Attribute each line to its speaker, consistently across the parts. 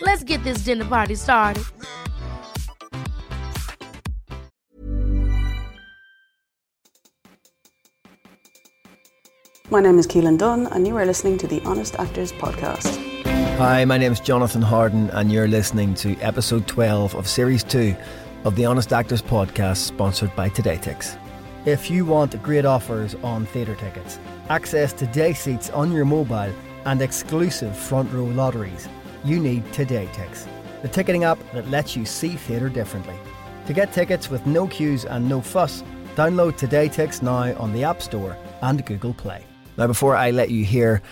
Speaker 1: Let's get this dinner party started.
Speaker 2: My name is Caoilfhionn Dunne, and you are listening to the Honest Actors Podcast.
Speaker 3: Hi, my name is Jonathan Harden, and you're listening to episode 12 of series 2 of the Honest Actors Podcast, sponsored by TodayTix. If you want great offers on theatre tickets, access to day seats on your mobile, and exclusive front row lotteries, you need Today TodayTix, the ticketing app that lets you see theatre differently. To get tickets with no queues and no fuss, download Today TodayTix now on the App Store and Google Play. Now, before I let you hear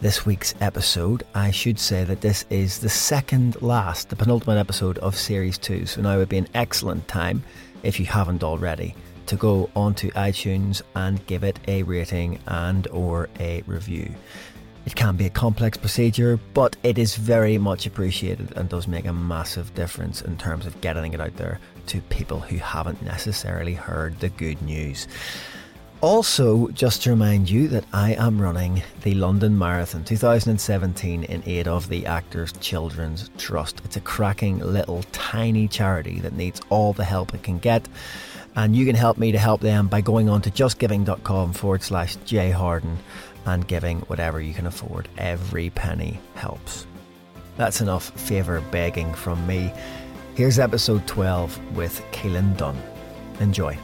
Speaker 3: this week's episode, I should say that this is the second last, the penultimate episode of Series 2. So now would be an excellent time, if you haven't already, to go onto iTunes and give it a rating and or a review. It can be a complex procedure, but it is very much appreciated and does make a massive difference in terms of getting it out there to people who haven't necessarily heard the good news. Also, just to remind you that I am running the London Marathon 2017 in aid of the Actors Children's Trust. It's a cracking little tiny charity that needs all the help it can get. And you can help me to help them by going on to justgiving.com forward slash jharden and giving whatever you can afford. Every penny helps. That's enough favour begging from me. Here's episode 12 with Caoilfhionn Dunne. Enjoy.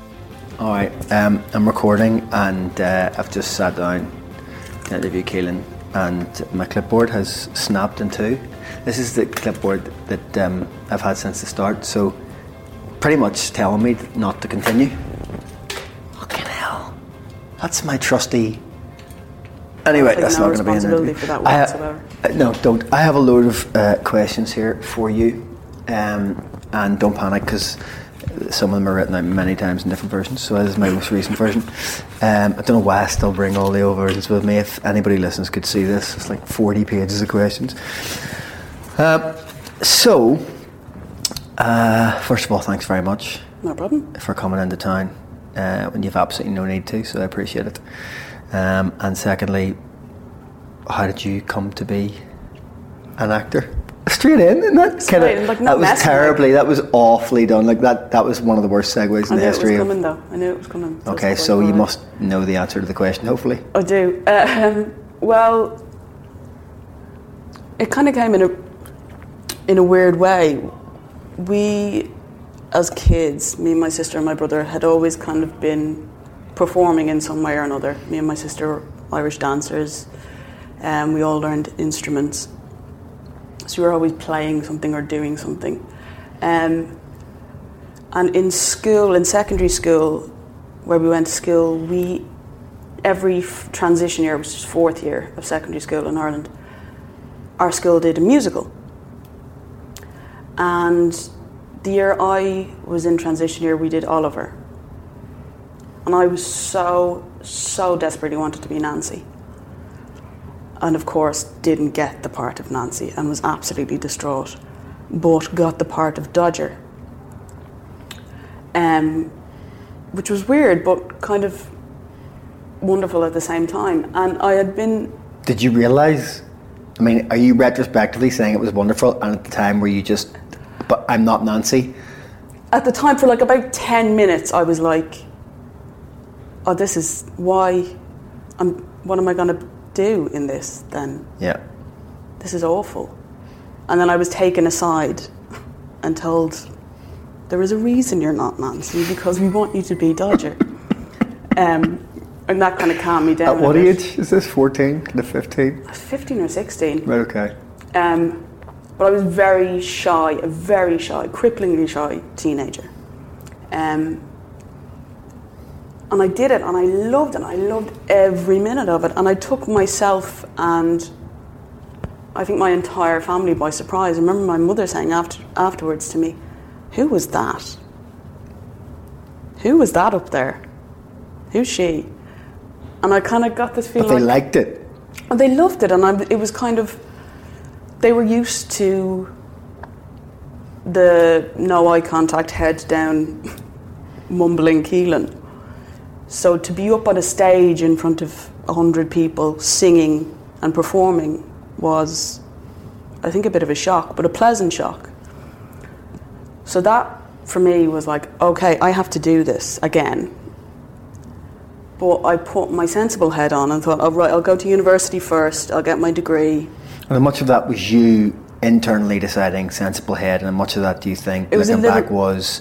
Speaker 3: All right, um, I'm recording and uh, I've just sat down to interview Caoilfhionn and my clipboard has snapped in two. This is the clipboard that um, I've had since the start, so pretty much telling me not to continue. Fucking hell. That's my trusty. Anyway, that's
Speaker 2: no
Speaker 3: not going to be an
Speaker 2: for that
Speaker 3: I ha-
Speaker 2: whatsoever.
Speaker 3: uh, no, don't. I have a load of uh, questions here for you, um, and don't panic because some of them are written out many times in different versions. So this is my most recent version. Um, I don't know why I still bring all the old versions with me. If anybody listens could see this, it's like forty pages of questions. Um, so, uh, first of all, thanks very much
Speaker 2: No problem.
Speaker 3: for coming into town uh, when you've absolutely no need to. So I appreciate it. Um, and secondly, how did you come to be an actor? Straight in, and that kind
Speaker 2: Straight in,
Speaker 3: of
Speaker 2: like,
Speaker 3: that was terribly. That was awfully done. Like that. That was one of the worst segues
Speaker 2: I
Speaker 3: in
Speaker 2: knew
Speaker 3: the
Speaker 2: it was
Speaker 3: history of.
Speaker 2: coming, though. I knew it was coming. That's
Speaker 3: Okay, so you must know the answer to the question. Hopefully,
Speaker 2: I do. Um, well, it kind of came in a in a weird way. We, as kids, me and my sister and my brother, had always kind of been performing in some way or another. Me and my sister were Irish dancers, and we all learned instruments. So we were always playing something or doing something. Um, and in school, in secondary school, where we went to school, we every f- transition year, which is fourth year of secondary school in Ireland, our school did a musical. And the year I was in transition year, we did Oliver. And I was so, so desperately wanted to be Nancy. And of course, didn't get the part of Nancy and was absolutely distraught, but got the part of Dodger. Um, which was weird, but kind of wonderful at the same time. And I had been
Speaker 3: did you realize? I mean, are you retrospectively saying it was wonderful, and at the time were you just? But I'm not Nancy.
Speaker 2: at the time for like about 10 minutes i was like oh this is why i'm what am i going to do in this then
Speaker 3: Yeah.
Speaker 2: this is awful and then i was taken aside and told there is a reason you're not Nancy because we want you to be Dodger. Um, and that kind of calmed me down.
Speaker 3: At what age is this? 14? Kind of 15?
Speaker 2: 15 or 16.
Speaker 3: Right, okay.
Speaker 2: Um, but I was very shy, a very shy, cripplingly shy teenager. Um, and I did it and I loved it. I loved every minute of it. And I took myself and I think my entire family by surprise. I remember my mother saying after, afterwards to me, Who was that? Who was that up there? Who's she? And I kind of got this feeling.
Speaker 3: But they
Speaker 2: like,
Speaker 3: liked it.
Speaker 2: and they loved it, and I, it was kind of they were used to the no eye contact, head down, mumbling Caoilfhionn. So to be up on a stage in front of a hundred people singing and performing was, I think, a bit of a shock, but a pleasant shock. So that for me was like, okay, I have to do this again. But I put my sensible head on and thought, oh, right, I'll go to university first, I'll get my degree.
Speaker 3: And much of that was you internally deciding sensible head, and much of that do you think,
Speaker 2: It
Speaker 3: looking
Speaker 2: little-
Speaker 3: back, was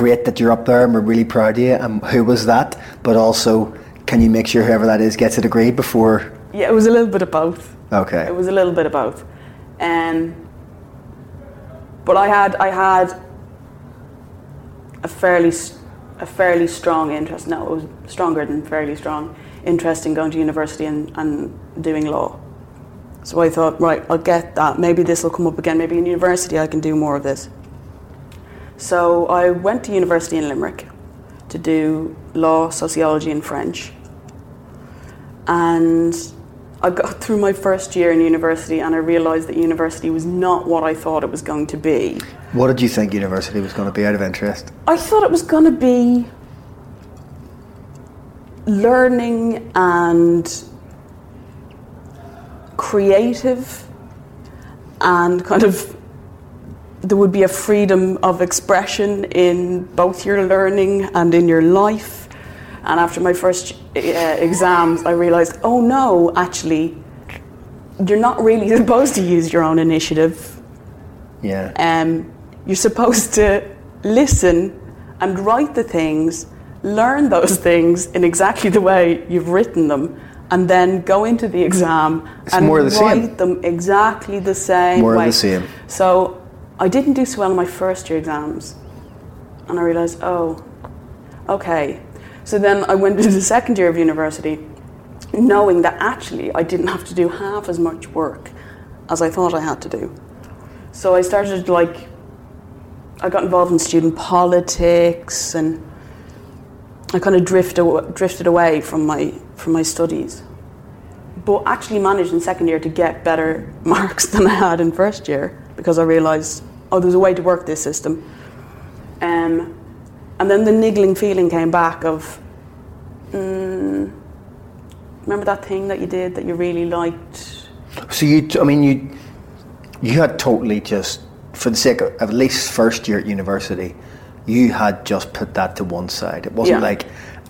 Speaker 3: great that you're up there and we're really proud of you, and who was that? But also, can you make sure whoever that is gets a degree before?
Speaker 2: Yeah, it was a little bit of both.
Speaker 3: Okay.
Speaker 2: It was a little bit of both. Um, but I had, I had a fairly, a fairly strong interest. No, it was stronger than fairly strong interest in going to university and, and doing law. So I thought, right, I'll get that. Maybe this will come up again. Maybe in university I can do more of this. So I went to university in Limerick to do law, sociology, and French. And I got through my first year in university and I realised that university was not what I thought it was going to be.
Speaker 3: What did you think university was going to be out of interest?
Speaker 2: I thought it was going to be learning and creative and kind of there would be a freedom of expression in both your learning and in your life. And after my first uh, exams, I realized, oh no, actually, you're not really supposed to use your own initiative.
Speaker 3: Yeah.
Speaker 2: Um, you're supposed to listen and write the things, learn those things in exactly the way you've written them, and then go into the exam
Speaker 3: It's
Speaker 2: and
Speaker 3: the
Speaker 2: write
Speaker 3: same.
Speaker 2: them exactly the same
Speaker 3: More of
Speaker 2: way.
Speaker 3: the same.
Speaker 2: So I didn't do so well in my first year exams, and I realised, oh, okay. So then I went into the second year of university, knowing that actually I didn't have to do half as much work as I thought I had to do. So I started like, I got involved in student politics, and I kind of drifted drifted away from my from my studies. But actually managed in second year to get better marks than I had in first year because I realised, oh, there's a way to work this system. Um, and then the niggling feeling came back of, mm, remember that thing that you did that you really liked?
Speaker 3: So you, I mean, you, you had totally just, for the sake of, at least first year at university, you had just put that to one side. It wasn't
Speaker 2: Yeah.
Speaker 3: like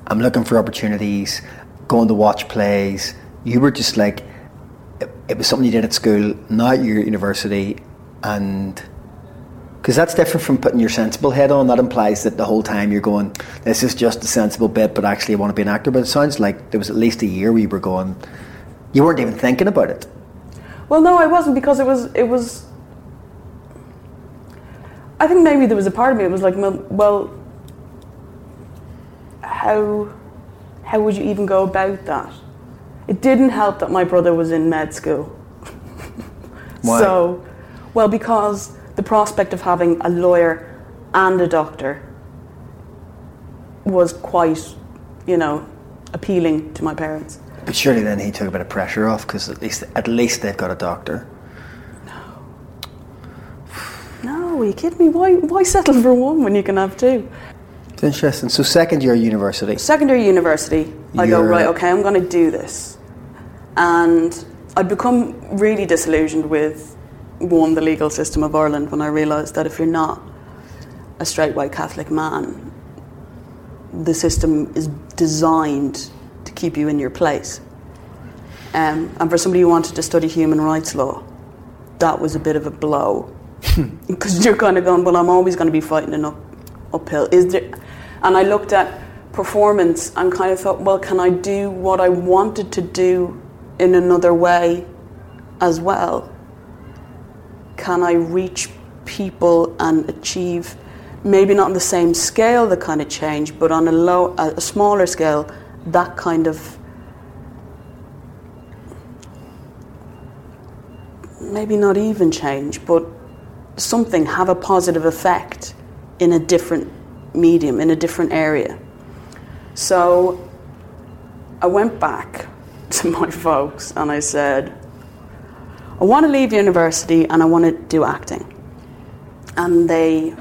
Speaker 3: I'm looking for opportunities, going to watch plays. You were just like it, it was something you did at school, not at your university, and because that's different from putting your sensible head on. That implies that the whole time you're going, this is just a sensible bit, but actually I want to be an actor. But it sounds like there was at least a year where you were going, you weren't even thinking about it.
Speaker 2: Well, no, I wasn't because it was it was. I think maybe there was a part of me. It was like, well, well, how how would you even go about that? It didn't help that my brother was in med school.
Speaker 3: Why?
Speaker 2: So, well, because the prospect of having a lawyer and a doctor was quite, you know, appealing to my parents.
Speaker 3: But surely then he took a bit of pressure off because at least at least they've got a doctor.
Speaker 2: No, No, are you kidding me? Why why settle for one when you can have two?
Speaker 3: It's interesting. So second year university.
Speaker 2: secondary university, I go, right, uh, okay, I'm going to do this. And I'd become really disillusioned with, one, the legal system of Ireland when I realised that if you're not a straight white Catholic man, the system is designed to keep you in your place. Um, and for somebody who wanted to study human rights law, that was a bit of a blow because you're kind of going, well, I'm always going to be fighting an up, uphill. Is there? And I looked at performance and kind of thought, well, can I do what I wanted to do in another way as well? Can I reach people and achieve, maybe not on the same scale, the kind of change, but on a low, a smaller scale, that kind of maybe not even change, but something have a positive effect in a different medium, in a different area. So I went back to my folks and I said, I want to leave university and I want to do acting. And they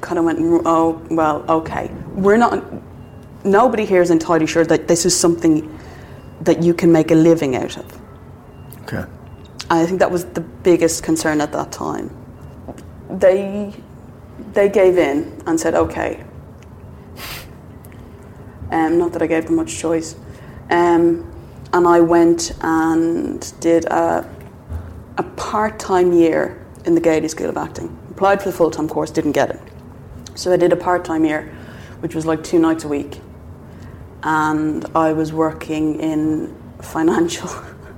Speaker 2: kind of went, oh, well, okay. We're not, nobody here is entirely sure that this is something that you can make a living out of.
Speaker 3: Okay.
Speaker 2: I think that was the biggest concern at that time. They, they gave in and said, okay. Um, not that I gave them much choice. Um, and I went and did a, a part time year in the Gaiety School of Acting. Applied for the full time course, didn't get it. So I did a part time year, which was like two nights a week. And I was working in financial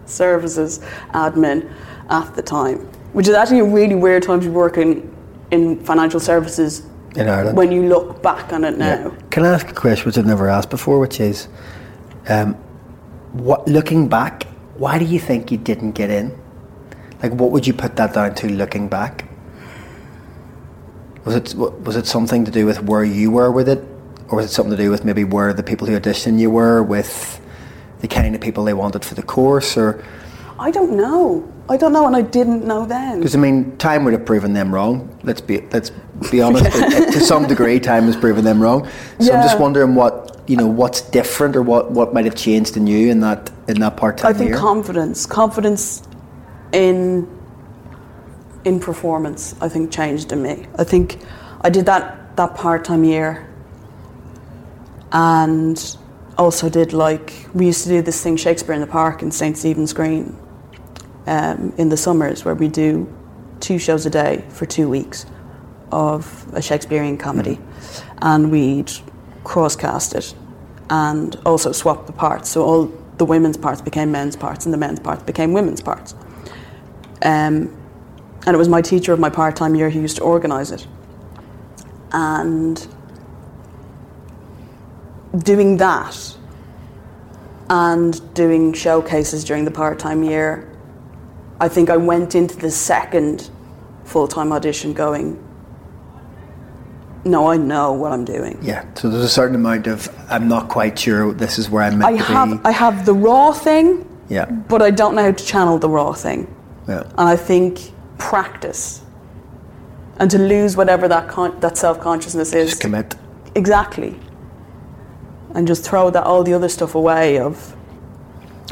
Speaker 2: services admin at the time, which is actually a really weird time to be working in financial services
Speaker 3: In Ireland.
Speaker 2: when you look back on it now.
Speaker 3: Can I ask a question which I've never asked before, which is, um, what looking back, why do you think you didn't get in? Like, what would you put that down to? Looking back, was it was it something to do with where you were with it, or was it something to do with maybe where the people who auditioned you were with the kind of people they wanted for the course, or
Speaker 2: I don't know. I don't know, and I didn't know then.
Speaker 3: because I mean, time would have proven them wrong. Let's be let's be honest. to some degree, time has proven them wrong. So I'm just wondering what you know, what's different, or what, what might have changed in you in that in that part
Speaker 2: I
Speaker 3: time
Speaker 2: think
Speaker 3: year.
Speaker 2: confidence, confidence in in performance, I think changed in me. I think I did that that part time year, and also did like we used to do this thing Shakespeare in the Park in St Stephen's Green um, in the summers where we do two shows a day for two weeks of a Shakespearean comedy, and we'd crosscast it and also swap the parts. So all the women's parts became men's parts, and the men's parts became women's parts. Um, and it was my teacher of my part-time year who used to organise it, and doing that and doing showcases during the part-time year I think I went into the second full time audition going, no, I know what I'm doing.
Speaker 3: yeah, so there's a certain amount of I'm not quite sure this is where I'm meant
Speaker 2: I
Speaker 3: to
Speaker 2: have
Speaker 3: be.
Speaker 2: I have the raw thing,
Speaker 3: yeah,
Speaker 2: but I don't know how to channel the raw thing.
Speaker 3: Yeah.
Speaker 2: And I think practice and to lose whatever that con- that self consciousness is
Speaker 3: Just commit.
Speaker 2: exactly, and just throw that all the other stuff away of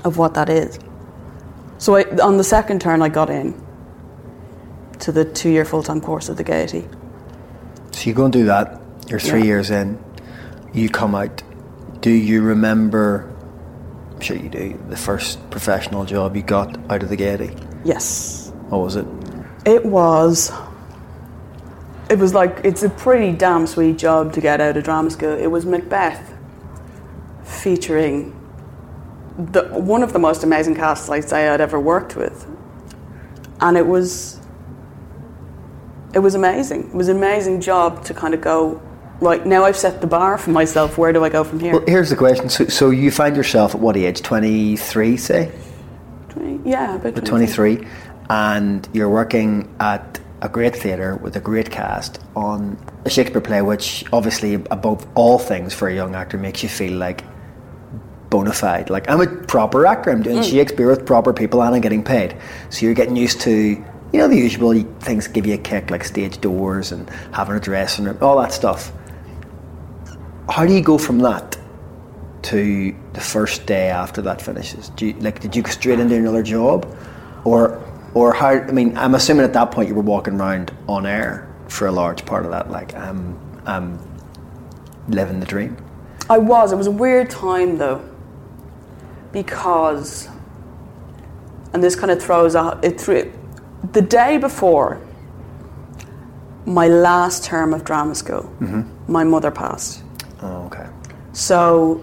Speaker 2: of what that is. So I, on the second turn, I got in to the two year full time course of the Gaiety.
Speaker 3: So you go and do that. You're three
Speaker 2: Yeah.
Speaker 3: years in. You come out. Do you remember? I'm sure you do. The first professional job you got out of the Gaiety.
Speaker 2: Yes,
Speaker 3: What was it?
Speaker 2: it was. It was like it's a pretty damn sweet job to get out of drama school. It was Macbeth, featuring the one of the most amazing casts I'd say I'd ever worked with, and it was. It was amazing. It was an amazing job to kind of go. Right now, I've set the bar for myself. Where do I go from here?
Speaker 3: Well, here's the question. So, so you find yourself at what age? 23, say?
Speaker 2: Yeah, about
Speaker 3: At 23. And you're working at a great theatre with a great cast on a Shakespeare play, which obviously, above all things for a young actor, makes you feel like bona fide. Like, I'm a proper actor. I'm doing mm. Shakespeare with proper people and I'm getting paid. So you're getting used to, you know, the usual things give you a kick, like stage doors and having a dressing room, all that stuff. How do you go from that to the first day after that finishes? Do you, like, did you go straight into another job, or, or how? I mean, I'm assuming at that point you were walking around on air for a large part of that. Like, I'm, I'm living the dream.
Speaker 2: I was. It was a weird time though, because, and this kind of throws out it through. The day before my last term of drama school, mm-hmm. my mother passed.
Speaker 3: Oh, okay.
Speaker 2: So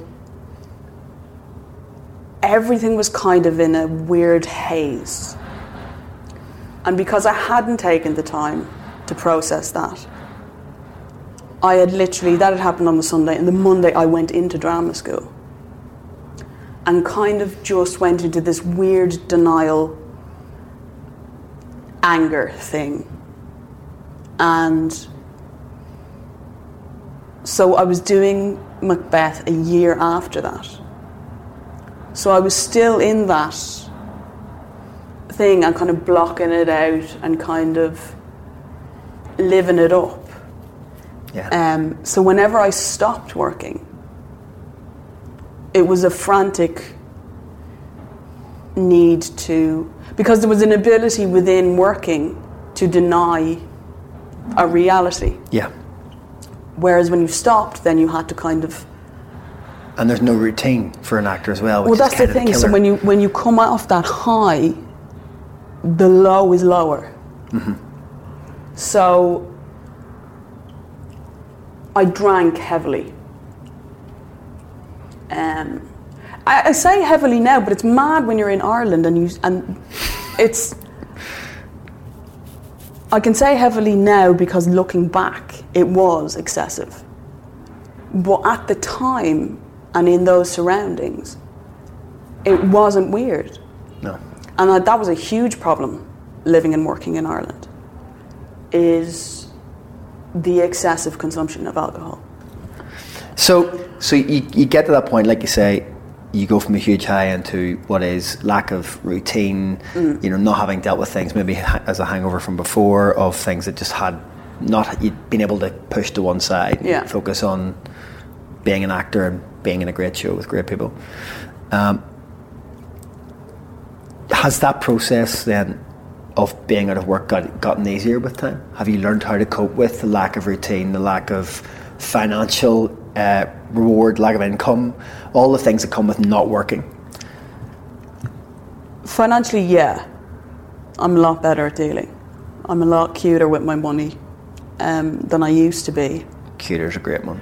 Speaker 2: everything was kind of in a weird haze. And because I hadn't taken the time to process that, I had literally, that had happened on the Sunday, and the Monday I went into drama school and kind of just went into this weird denial, anger thing. And so I was doing Macbeth a year after that. So I was still in that thing and kind of blocking it out and kind of living it up.
Speaker 3: Yeah.
Speaker 2: Um, so whenever I stopped working, it was a frantic need to, because there was an ability within working to deny a reality.
Speaker 3: yeah.
Speaker 2: Whereas when you stopped, then you had to kind of
Speaker 3: And there's no routine for an actor as well. Which
Speaker 2: well, that's the thing. So when you when you come off that high, the low is lower.
Speaker 3: Mm-hmm.
Speaker 2: So I drank heavily. Um, I, I say heavily now, but it's mad when you're in Ireland and you and it's. I can say heavily now because looking back, it was excessive. But at the time and in those surroundings, it wasn't weird.
Speaker 3: no.
Speaker 2: And I, that was a huge problem living and working in Ireland, is the excessive consumption of alcohol.
Speaker 3: So, so you, you get to that point, like you say, you go from a huge high into what is lack of routine,
Speaker 2: Mm.
Speaker 3: you know, not having dealt with things maybe as a hangover from before, of things that just had not you'd been able to push to one side, and
Speaker 2: Yeah.
Speaker 3: focus on being an actor and being in a great show with great people. Um, has that process then of being out of work got, gotten easier with time? Have you learned how to cope with the lack of routine, the lack of financial uh, reward, lack of income, all the things that come with not working?
Speaker 2: Financially, yeah, I'm a lot better at dealing. I'm a lot cuter with my money um, than I used to be.
Speaker 3: Cuter's a great one.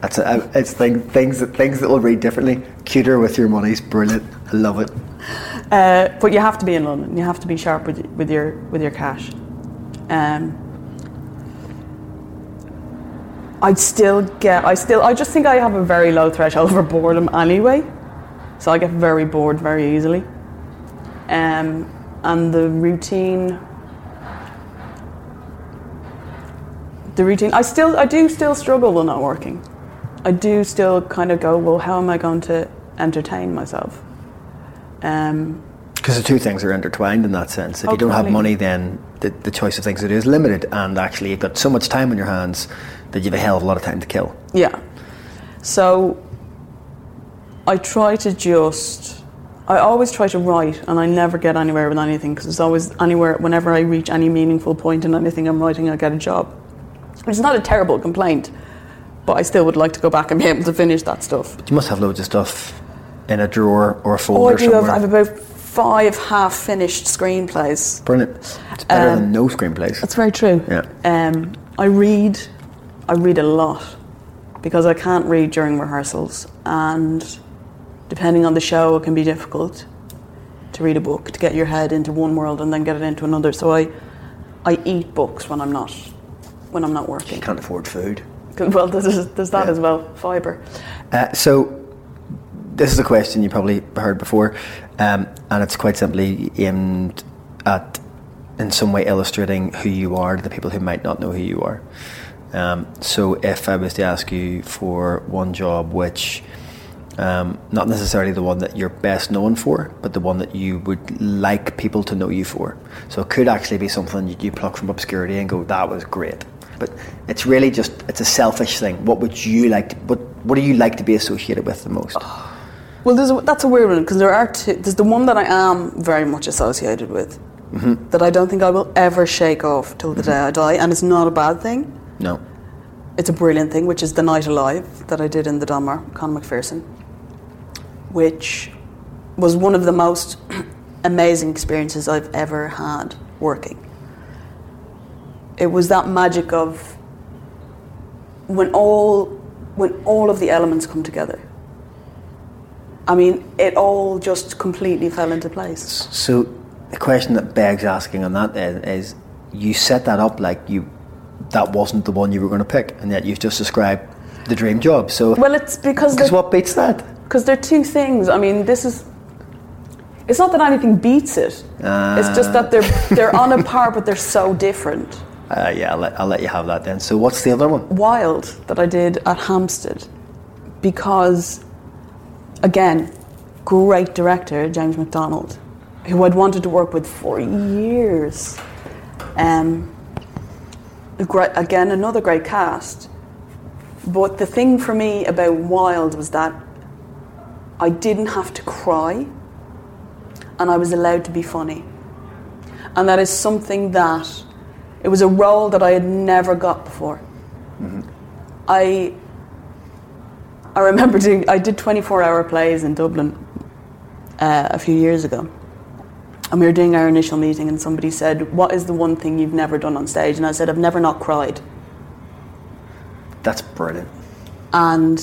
Speaker 3: That's a, it's thing, things that things that will read differently. Cuter with your money's brilliant. I love it.
Speaker 2: Uh, but you have to be in London. You have to be sharp with, with your with your cash. Um, I'd still get. I still. I just think I have a very low threshold for boredom anyway, so I get very bored very easily. Um, and the routine. The routine. I still. I do still struggle with not working. I do still kind of go. Well, how am I going to entertain myself? Um,
Speaker 3: Because the two things are intertwined in that sense. If
Speaker 2: Oh,
Speaker 3: you don't have money, then the, the choice of things to do is limited, and actually you've got so much time on your hands that you have a hell of a lot of time to kill.
Speaker 2: Yeah. So I try to just. I always try to write, and I never get anywhere with anything because it's always anywhere. Whenever I reach any meaningful point in anything I'm writing, I get a job. Is not a terrible complaint, but I still would like to go back and be able to finish that stuff.
Speaker 3: You must have loads of stuff in a drawer or a
Speaker 2: Oh,
Speaker 3: folder
Speaker 2: I do. Have. I have about five half-finished screenplays.
Speaker 3: Brilliant. It's better
Speaker 2: Um,
Speaker 3: than no screenplays.
Speaker 2: That's very true.
Speaker 3: Yeah.
Speaker 2: Um, I read, I read a lot because I can't read during rehearsals, and depending on the show, it can be difficult to read a book to get your head into one world and then get it into another. So I, I eat books when I'm not, when I'm not working.
Speaker 3: You can't afford food.
Speaker 2: Well, there's, there's that
Speaker 3: Yeah.
Speaker 2: as well, fibre.
Speaker 3: Uh, so, this is a question you probably heard before, um, and it's quite simply aimed at, in some way, illustrating who you are to the people who might not know who you are. Um, so, if I was to ask you for one job which, um, not necessarily the one that you're best known for, but the one that you would like people to know you for. So, it could actually be something you, you pluck from obscurity and go, that was great. But it's really just, it's a selfish thing. What would you like to, what, what do you like to be associated with the most?
Speaker 2: Well, there's a, that's a weird one because there are two. There's the one that I am very much associated with mm-hmm. that I don't think I will ever shake off till the mm-hmm. day I die, and it's not a bad thing.
Speaker 3: No.
Speaker 2: It's a brilliant thing, which is the Night Alive that I did in the Donmar, Con McPherson, which was one of the most amazing experiences I've ever had working. It was that magic of when all when all of the elements come together. I mean, it all just completely fell into place.
Speaker 3: So the question that begs asking on that then is, you set that up like you that wasn't the one you were going to pick, and yet you've just described the dream job. So
Speaker 2: Well, it's because
Speaker 3: because what beats that?
Speaker 2: because they're two things. I mean, this is. It's not that anything beats it. it's just ah. that they're they're on a par, but they're so different.
Speaker 3: Uh, yeah, I'll let, I'll let you have that then. So what's the other one?
Speaker 2: Wild that I did at Hampstead, because, again, great director James Macdonald, who I'd wanted to work with for years. Um, great, again, another great cast. But the thing for me about Wild was that I didn't have to cry and I was allowed to be funny. And that is something that it was a role that I had never got before. I I remember doing I did 24 hour plays in Dublin uh, a few years ago. And we were doing our initial meeting and somebody said, "What is the one thing you've never done on stage?" And I said, "I've never not cried."
Speaker 3: That's brilliant.
Speaker 2: And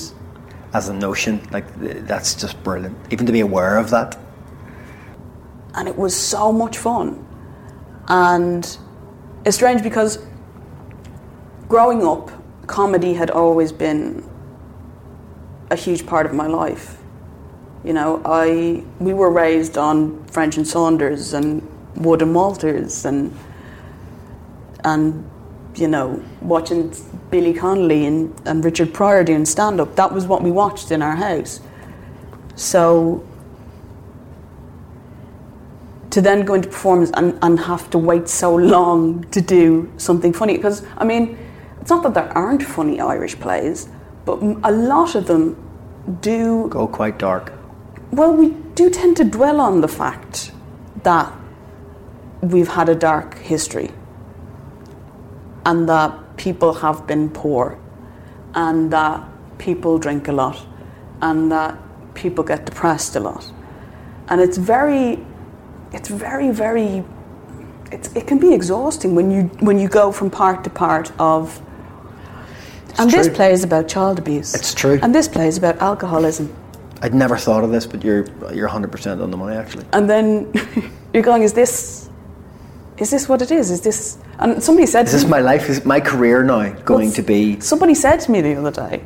Speaker 3: As a notion, like that's just brilliant. Even to be aware of that.
Speaker 2: and it was so much fun. And it's strange because growing up, comedy had always been a huge part of my life. You know, I we were raised on French and Saunders and Wood and Walters and and you know watching Billy Connolly and, and Richard Pryor doing stand up. That was what we watched in our house. So to then go into performance and, and have to wait so long to do something funny because I mean it's not that there aren't funny Irish plays but a lot of them do
Speaker 3: Go quite dark.
Speaker 2: well we do tend to dwell on the fact that we've had a dark history and that people have been poor and that people drink a lot and that people get depressed a lot and it's very it's very very it's, it can be exhausting when you when you go from part to part of and this play is about child abuse
Speaker 3: It's true.
Speaker 2: and this play is about alcoholism
Speaker 3: I'd never thought of this, but you're you're 100% on the money actually.
Speaker 2: and then you're going is this is this what it is is this and somebody said
Speaker 3: Is this
Speaker 2: me,
Speaker 3: my life? Is my career now going
Speaker 2: Well,
Speaker 3: to be?
Speaker 2: somebody said to me the other day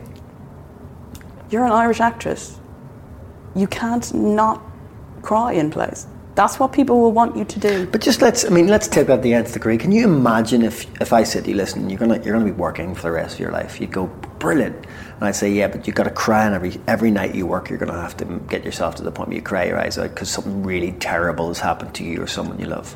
Speaker 2: you're an irish actress you can't not cry in plays that's what people will want you to do
Speaker 3: But just let's. I mean, let's take that to the nth degree. Can you imagine if if I said to you, listen, you're gonna you're gonna be working for the rest of your life? You'd go brilliant, and I'd say, yeah, but you've got to cry, and every every night you work, you're gonna have to get yourself to the point where you cry your eyes out because something really terrible has happened to you or someone you love.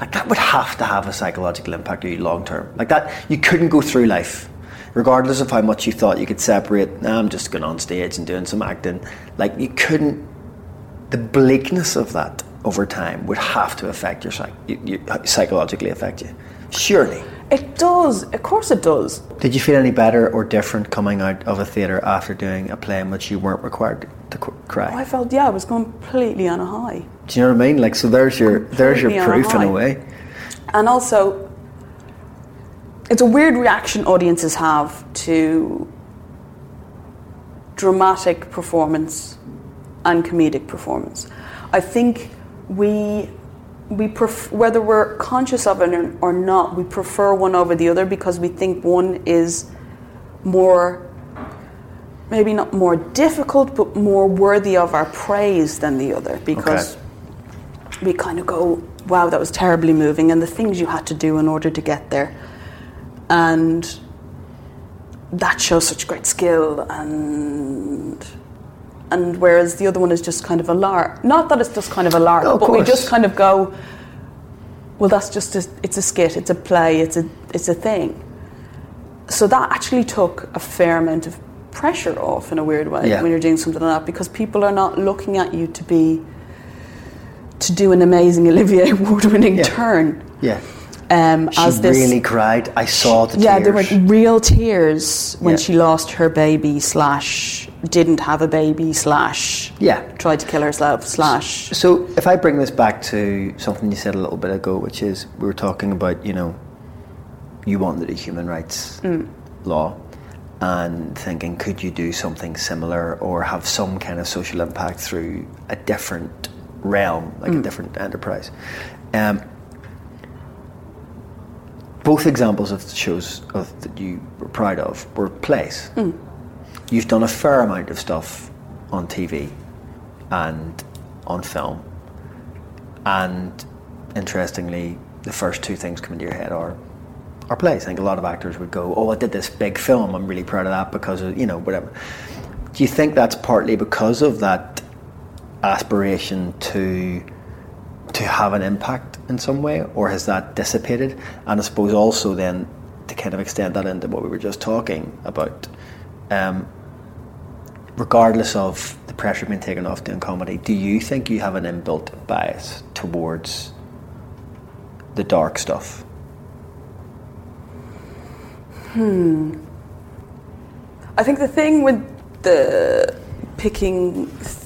Speaker 3: Like that would have to have a psychological impact on you long term. Like that, you couldn't go through life. Regardless of how much you thought you could separate, nah, I'm just going on stage and doing some acting. Like you couldn't the bleakness of that over time would have to affect your, psych- you, you psychologically affect you. Surely.
Speaker 2: it does of course it does
Speaker 3: Did you feel any better or different coming out of a theatre after doing a play in which you weren't required to cry?
Speaker 2: Oh, i felt yeah i was completely on a high
Speaker 3: Do you know what I mean? Like, so there's your there's your
Speaker 2: Completely on a
Speaker 3: proof in a way.
Speaker 2: And also, it's a weird reaction audiences have to dramatic performance and comedic performance. I think we we pref- whether we're conscious of it or- or not, we prefer one over the other because we think one is more maybe not more difficult but more worthy of our praise than the other because we kind of go, wow, that was terribly moving, and the things you had to do in order to get there. And that shows such great skill, and and whereas the other one is just kind of a lark. Not that it's just kind of a lark,
Speaker 3: No, of
Speaker 2: but we just kind of go, well, that's just a, it's a skit, it's a play, it's a it's a thing. So that actually took a fair amount of pressure off in a weird way
Speaker 3: Yeah.
Speaker 2: when you're doing something like that because people are not looking at you to be to do an amazing Olivier Award-winning
Speaker 3: Yeah.
Speaker 2: turn.
Speaker 3: Yeah.
Speaker 2: Um,
Speaker 3: She
Speaker 2: as this,
Speaker 3: really cried. I saw the
Speaker 2: yeah,
Speaker 3: tears.
Speaker 2: Yeah, there were real tears when
Speaker 3: Yeah.
Speaker 2: she lost her baby slash didn't have a baby slash
Speaker 3: Yeah.
Speaker 2: tried to kill herself slash
Speaker 3: So if I bring this back to something you said a little bit ago, which is we were talking about, you know, you wanted a human rights law and thinking, could you do something similar or have some kind of social impact through a different realm, like a different enterprise? Um, both examples of the shows of, that you were proud of were plays. Hmm. You've done a fair amount of stuff on TV and on film. And interestingly, the first two things come into your head are are plays. I think a lot of actors would go, "Oh, I did this big film. I'm really proud of that because of you know whatever." Do you think that's partly because of that aspiration to to have an impact in some way, or has that dissipated? And I suppose also then to kind of extend that into what we were just talking about, um, regardless of the pressure being taken off doing comedy, do you think you have an inbuilt bias towards the dark stuff? Hmm.
Speaker 2: I think the thing with the picking th-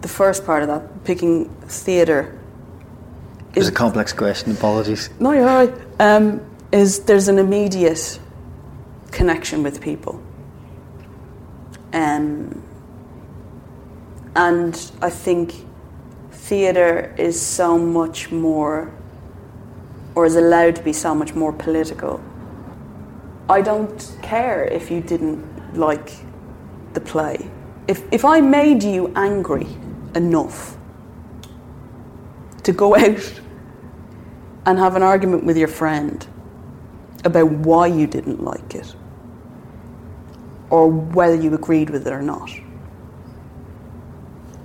Speaker 2: the first part of that, picking theatre,
Speaker 3: It's a complex question. Apologies.
Speaker 2: no, you're right, um, is there's an immediate connection with people. Um, and I think theatre is so much more, or is allowed to be so much more political. I don't care if you didn't like the play. If, if I made you angry enough to go out and have an argument with your friend about why you didn't like it or whether you agreed with it or not,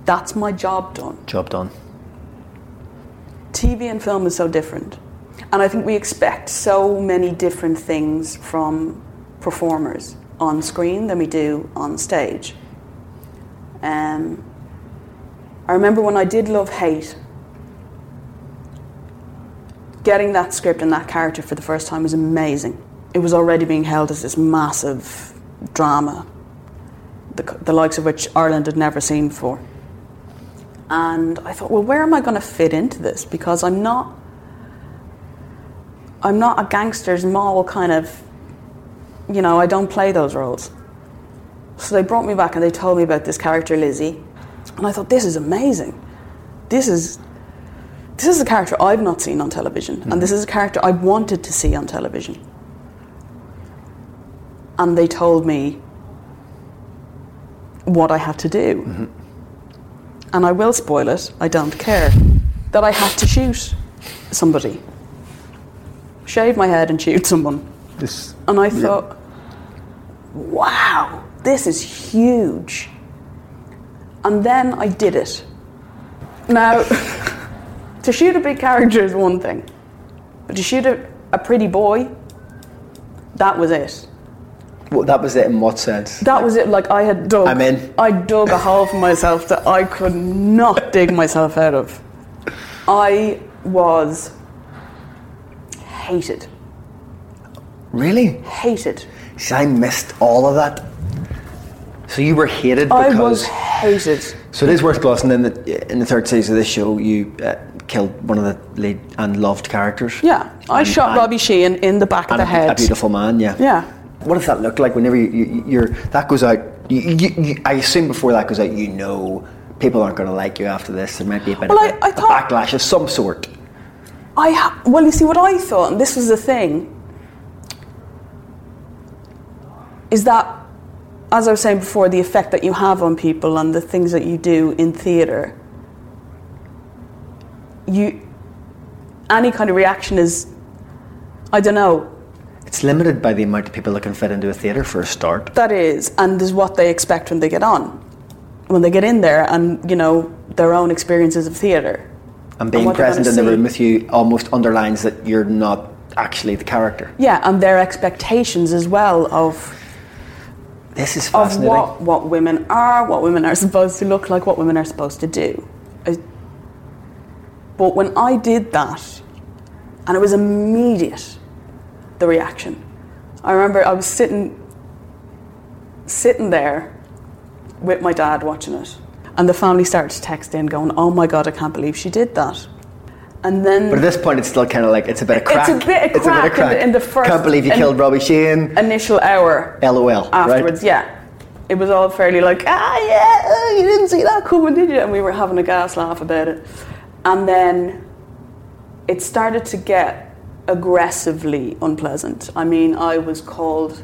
Speaker 2: that's my job done.
Speaker 3: Job done.
Speaker 2: TV and film is so different. And I think we expect so many different things from performers on screen than we do on stage. Um, I remember when I did Love Hate, getting that script and that character for the first time was amazing. It was already being held as this massive drama, the, the likes of which Ireland had never seen before. And I thought, well, where am I going to fit into this? Because I'm not, I'm not a gangster's mall kind of, you know, I don't play those roles. So they brought me back and they told me about this character Lizzie, and I thought, this is amazing. This is, this is a character I've not seen on television, and hmm. this is a character I wanted to see on television. And they told me what I had to do mm-hmm. and I will spoil it, I don't care, that I had to shoot somebody. Shave my head and shoot someone.
Speaker 3: This
Speaker 2: And I thought, wow, this is huge. And then I did it. Now, to shoot a big character is one thing, but to shoot a, a pretty boy, that was it.
Speaker 3: well, that was it. In what sense?
Speaker 2: That was it. Like I had dug.
Speaker 3: I'm in.
Speaker 2: I dug a hole for myself that I could not dig myself out of. I was hated.
Speaker 3: Really?
Speaker 2: Hated.
Speaker 3: See, I missed all of that. So you were hated because.
Speaker 2: I was hated.
Speaker 3: So it is worth glossing in that in the third season of this show, you uh, killed one of the lead and loved characters.
Speaker 2: Yeah, I
Speaker 3: And-
Speaker 2: shot
Speaker 3: and-
Speaker 2: Robbie Sheehan in the back of the
Speaker 3: a,
Speaker 2: head.
Speaker 3: a beautiful man. Yeah.
Speaker 2: Yeah.
Speaker 3: What does that look like whenever you, you, you're that goes out? You, I assume before that goes out, you know people aren't going to like you after this. There might be a bit
Speaker 2: Well,
Speaker 3: of
Speaker 2: I- I
Speaker 3: a
Speaker 2: thought-
Speaker 3: backlash of some sort.
Speaker 2: I ha- well, you see, what I thought, and this was the thing, is that, as I was saying before, the effect that you have on people and the things that you do in theatre, you, any kind of reaction is, I don't know,
Speaker 3: It's limited by the amount of people that can fit into a theatre for a start.
Speaker 2: that is, and is what they expect when they get on, when they get in there, and you know their own experiences of theatre.
Speaker 3: And being
Speaker 2: they're
Speaker 3: present in the room with you almost underlines that you're not actually the character.
Speaker 2: Yeah, and their expectations as well of
Speaker 3: This is
Speaker 2: of what, what women are, what women are supposed to look like, what women are supposed to do. I- But when I did that, and it was immediate, the reaction. I remember I was sitting, sitting there with my dad watching it, and the family started to text in, going, "Oh my God, I can't believe she did that." And then
Speaker 3: But at this point, it's still kind of like it's a bit of crack.
Speaker 2: It's a bit of crack in the- in the first-
Speaker 3: Can't believe you killed Robbie Sheehan.
Speaker 2: initial hour
Speaker 3: LOL.
Speaker 2: afterwards,
Speaker 3: Right?
Speaker 2: yeah. It was all fairly like, ah, yeah, uh, you didn't see that coming, did you? And we were having a gas laugh about it. And then it started to get aggressively unpleasant. I mean, I was called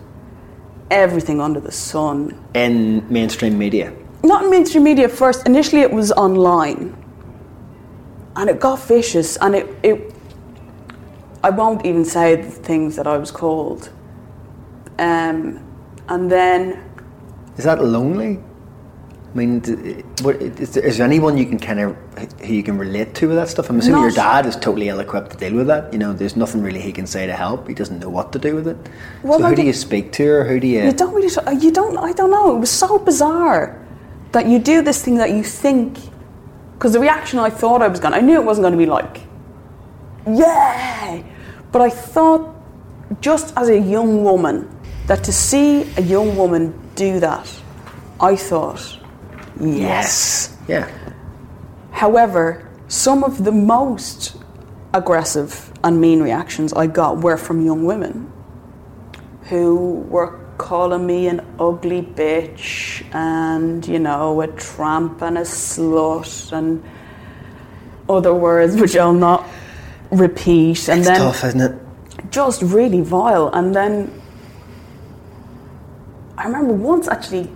Speaker 2: everything under the sun.
Speaker 3: In mainstream media.
Speaker 2: Not in mainstream media first. Initially, it was online. And it got vicious. And it, it I won't even say the things that I was called. Um, and then
Speaker 3: Is that lonely? I mean, is, there, is there anyone you can kind of who you can relate to with that stuff? I'm assuming your dad is totally ill-equipped to deal with that. You know, there's nothing really he can say to help. He doesn't know what to do with it.
Speaker 2: Well,
Speaker 3: so who do you speak to, or who do you?
Speaker 2: You don't really. You don't. I don't know. It was so bizarre that you do this thing that you think. Because the reaction I thought I was going. to I knew it wasn't going to be like, yay, but I thought, just as a young woman, that to see a young woman do that, I thought, yes.
Speaker 3: Yeah.
Speaker 2: However, some of the most aggressive and mean reactions I got were from young women who were calling me an ugly bitch and, you know, a tramp and a slut and other words which I'll not repeat. And
Speaker 3: It's
Speaker 2: then
Speaker 3: tough, isn't it?
Speaker 2: just really vile. And then I remember once actually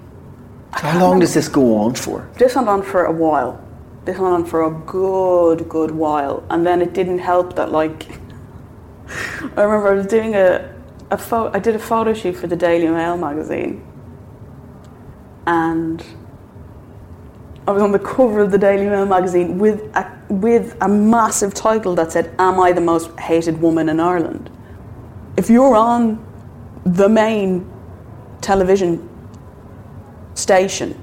Speaker 3: How long does this go on for?
Speaker 2: this went on for a while. This went on for a good, good while, and then it didn't help that like I remember I was doing a a. I did a photo shoot for the Daily Mail magazine, and I was on the cover of the Daily Mail magazine with a with a massive title that said, "Am I the most hated woman in Ireland?" If you're on the main television station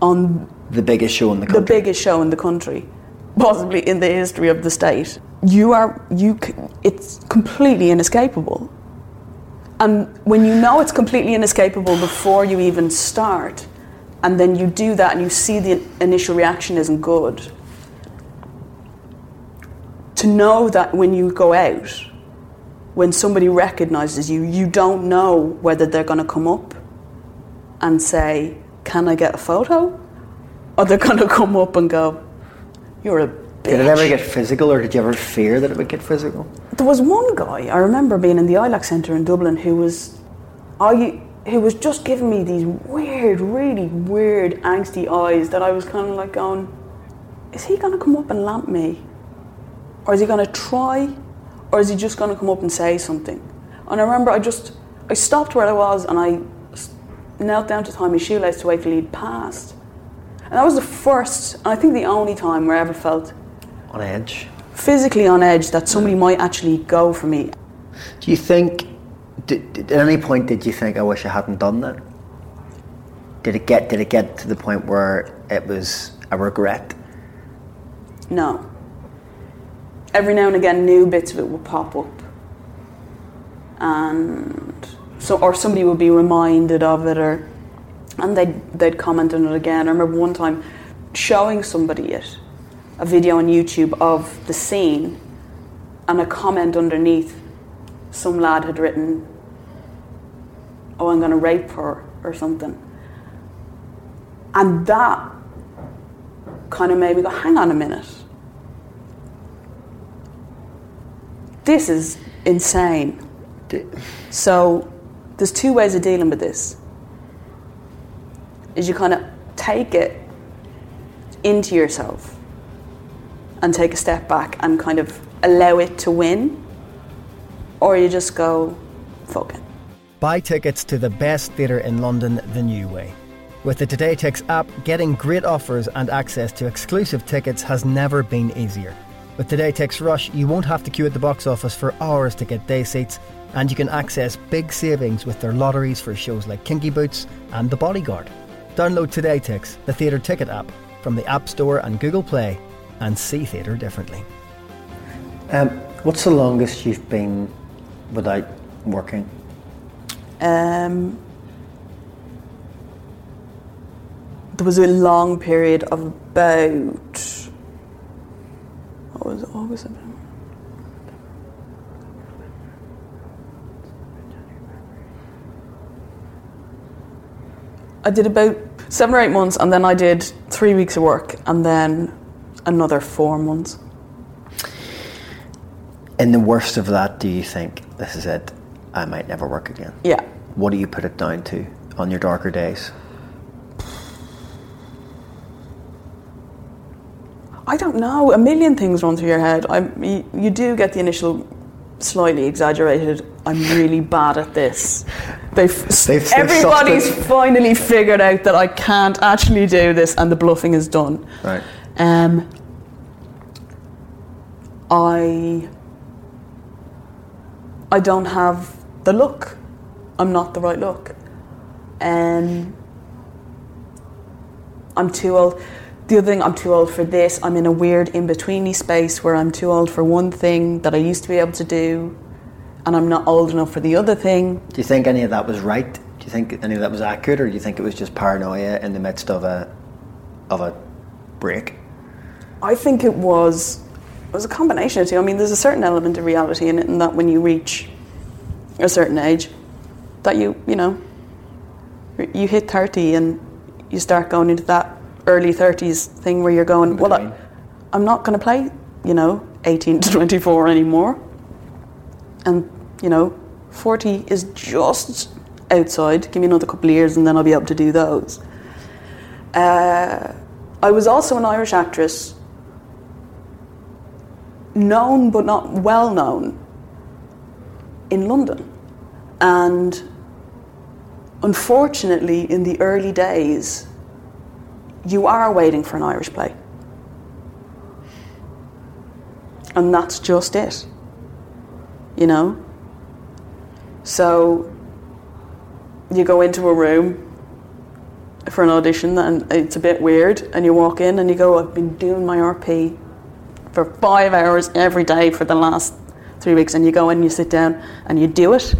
Speaker 2: on
Speaker 3: The biggest show in the country, the
Speaker 2: biggest show in the country, possibly in the history of the state. You are you. It's completely inescapable, and when you know it's completely inescapable before you even start, and then you do that and you see the initial reaction isn't good. To know that when you go out, when somebody recognizes you, you don't know whether they're going to come up and say, "Can I get a photo?" or they're going to come up and go, "You're a bitch."
Speaker 3: Did it ever get physical, or did you ever fear that it would get physical?
Speaker 2: There was one guy I remember being in the ILAC Centre in Dublin who was, I, who was just giving me these weird, really weird, angsty eyes that I was kind of like going, "Is he going to come up and lamp me, or is he going to try, or is he just going to come up and say something?" And I remember I just, I stopped where I was and I knelt down to tie my shoelace to wait till he'd passed. And that was the first, and I think the only time where I ever felt
Speaker 3: On edge.
Speaker 2: physically on edge that somebody might actually go for me.
Speaker 3: Do you think? Did, did- at any point did you think, "I wish I hadn't done that"? Did it get? Did it get to the point where it was a regret?
Speaker 2: No. Every now and again, new bits of it would pop up, and so or somebody would be reminded of it, or and they'd they'd comment on it again. I remember one time showing somebody it, a video on YouTube of the scene, and a comment underneath. Some lad had written, "Oh, I'm going to rape her" or something, and that kind of made me go, "Hang on a minute." This is insane. So there's two ways of dealing with this. Is you kind of take it into yourself and take a step back and kind of allow it to win, or you just go, fuck it.
Speaker 4: Buy tickets to the best theatre in London the new way. With the TodayTix app, getting great offers and access to exclusive tickets has never been easier. With TodayTix Rush, you won't have to queue at the box office for hours to get day seats, and you can access big savings with their lotteries for shows like Kinky Boots and The Bodyguard. Download TodayTix, the theatre ticket app, from the App Store and Google Play, and see theatre differently.
Speaker 3: um, what's the longest you've been without working?
Speaker 2: Um, there was a long period of about what was it, August, September. I did about seven or eight months, and then I did three weeks of work, and then another four months.
Speaker 3: In the worst of that, do you think this is it? I might never work again.
Speaker 2: Yeah.
Speaker 3: What do you put it down to on your darker days?
Speaker 2: I don't know. A million things run through your head. I, you, you do get the initial, slightly exaggerated. I'm really bad at this. They've,
Speaker 3: They've- they've
Speaker 2: everybody's finally figured out that I can't actually do this, and the bluffing is done.
Speaker 3: Right.
Speaker 2: Um, I I don't have the look. I'm not the right look. Um, I'm too old. The other thing, I'm too old for this. I'm in a weird in betweeny space where I'm too old for one thing that I used to be able to do, and I'm not old enough for the other thing.
Speaker 3: Do you think any of that was right? Do you think any of that was accurate, or do you think it was just paranoia in the midst of a of a break?
Speaker 2: I think it was it was a combination of two. I mean, there's a certain element of reality in it, and that when you reach a certain age, that you you know you hit thirty and you start going into that early thirties thing where you're going, well, I, I'm not going to play, you know, eighteen to twenty four anymore, and you know, forty is just outside. Give me another couple of years, and then I'll be able to do those. Uh, I was also an Irish actress known but not well known in London. And unfortunately, in the early days, you are waiting for an Irish play. And that's just it. You know? So you go into a room for an audition and it's a bit weird and you walk in and you go, I've been doing my RP for five hours every day for the last three weeks and you go in and you sit down and you do it